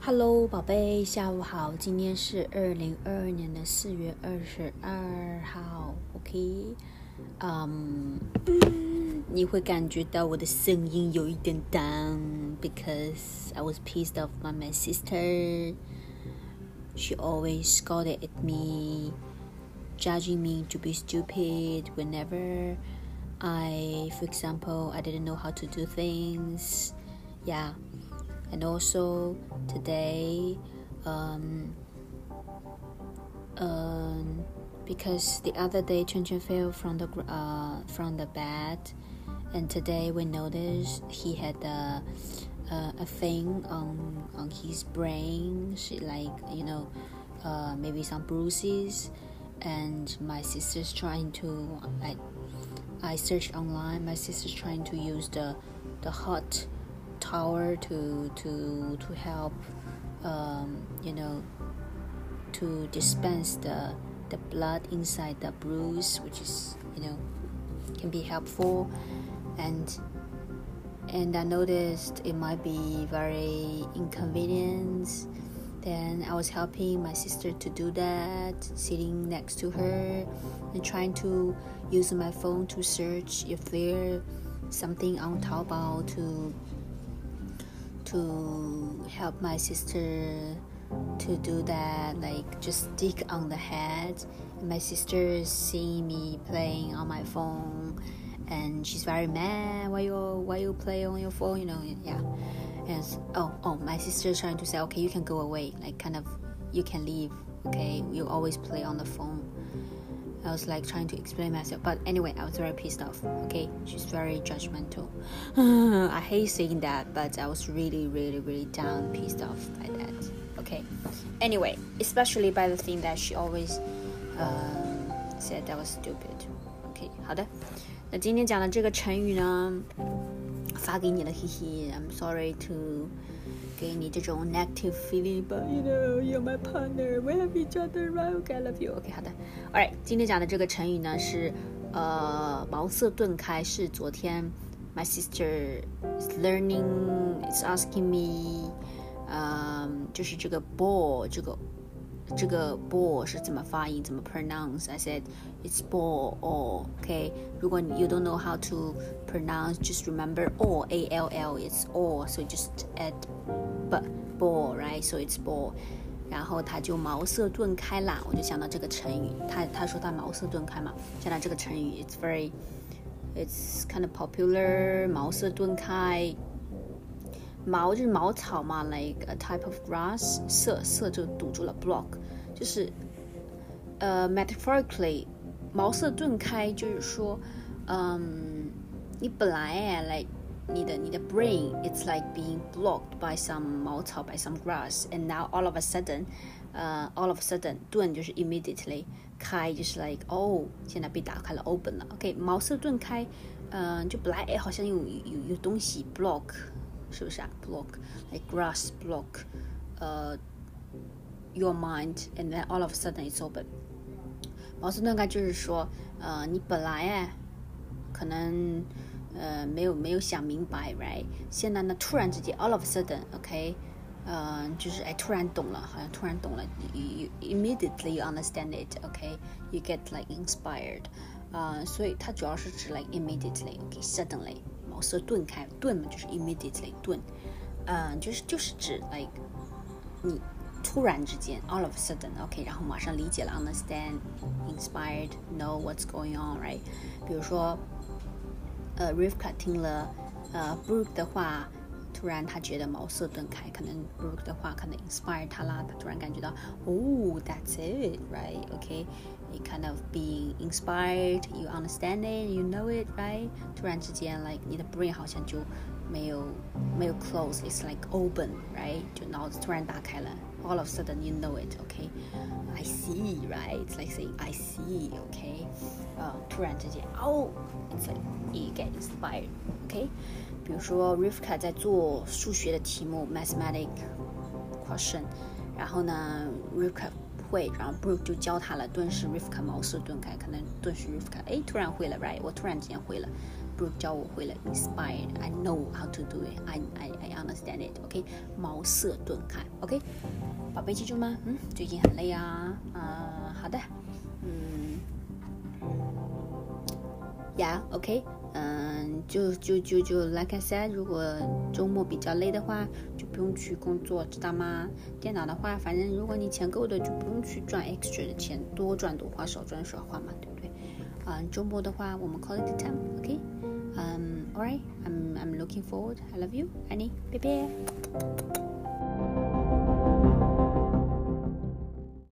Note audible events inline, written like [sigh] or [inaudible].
Hello，宝贝，下午好。今天是二零二二年的四月二十二号，OK。嗯，你会感觉到我的声音有一点 down，because I was pissed off by my sister. She always scolded at me, judging me to be stupid whenever I, for example, I didn't know how to do things. Yeah and also today um, um, because the other day Chen Chen fell from the uh, from the bed and today we noticed he had a, a, a thing on on his brain. She, like you know uh, maybe some bruises. And my sister's trying to I, I searched online. My sister's trying to use the the hot tower to to to help um, you know to dispense the the blood inside the bruise which is you know can be helpful. And and I noticed it might be very inconvenient then I was helping my sister to do that sitting next to her and trying to use my phone to search if there something on Taobao to to help my sister to do that, like just stick on the head. And my sister is seeing me playing on my phone, and she's very mad. Why you why you play on your phone? You know, yeah. And oh oh, my sister is trying to say, okay, you can go away. Like kind of, you can leave. Okay, you always play on the phone. I was like trying to explain myself, but anyway, I was very pissed off. Okay, she's very judgmental. [laughs] I hate saying that, but I was really, really, really down, pissed off by that. Okay, anyway, especially by the thing that she always uh, said that was stupid. OK，好的，那今天讲的这个成语呢， 发给你了，嘿嘿。I'm sorry [laughs] to 给你这种 negative feeling，but you know you're my partner，we love each other，right？I love you。OK，好的。Alright，今天讲的这个成语呢是呃茅塞顿开，是昨天 my sister is learning，is asking me，嗯，就是这个 ball 这个。 这个 ball 是怎么发音，怎么 pronounce？I said it's ball or OK。如果你 you don't know how to pronounce, just remember all A L L it's all. So just add b ball right? So it's ball. 然后他就茅塞顿开啦，我就想到这个成语。他他说他茅塞顿开嘛，想到这个成语，it's very it's kind of popular。茅塞顿开。 茅就是茅草嘛，like a type of grass，塞塞就堵住了 block，就是呃 metaphorically，茅塞顿开，就是说，嗯，你本来哎，like 你的你的 brain，it's like being blocked by some 茅草，by some grass，and now all of a sudden，呃，all of a sudden，顿就是 immediately，开就是 like 哦，现在被打开了，open 了，OK，茅塞顿开，嗯，就本来哎好像有有有东西 block。suicide block, like grass block uh, your mind, and then all of a sudden it's open。茅塞顿开就是说，呃，你本来哎，可能呃没有没有想明白，right？现在呢，突然之间，all of a sudden，OK，、okay? 呃，就是哎突然懂了，好像突然懂了，you you immediately you understand it，OK，you、okay? get like inspired。啊，所以它主要是指 like Suddenly. 色。顿开，顿嘛就是 immediately 顿，嗯，就是就是指 like 你突然之间 all of a sudden，OK，然后马上理解了 understand，inspired，know what's going on，right？比如说，呃，Rivka 听了呃 Brooke 的话，突然他觉得茅塞顿开，可能 Brooke 的话可能 inspire 他啦，他突然感觉到，哦，that's it，right？OK。you kind of being inspired, you understand it, you know it, right? 突然之间，like 你的 brain 好像就没有没有 close, it's like open, right? 就脑子突然打开了，all of a sudden you know it, okay? I see, right? It's like saying I see, okay? 呃，突然之间，oh, it's like you get inspired, okay? 比如说 Rivka 在做数学的题目，mathematic question，然后呢，Rivka 会，然后 Brooke 就教他了，顿时 Rivka 茅塞顿开，可能顿时 Rivka 哎突然会了，right？我突然之间会了，Brooke 教我会了，inspired，I know how to do it，I I I understand it，OK？茅塞顿开，OK？宝贝记住吗？嗯，最近很累啊，啊，好的，嗯，Yeah，OK？嗯，就就就就 like I said，如果周末比较累的话，就不用去工作，知道吗？电脑的话，反正如果你钱够的，就不用去赚 extra 的钱，多赚多花，少赚少花嘛，对不对？嗯，周末的话，我们 quality time，OK？嗯，Alright，I'm I'm looking forward，I love you，爱你，拜拜。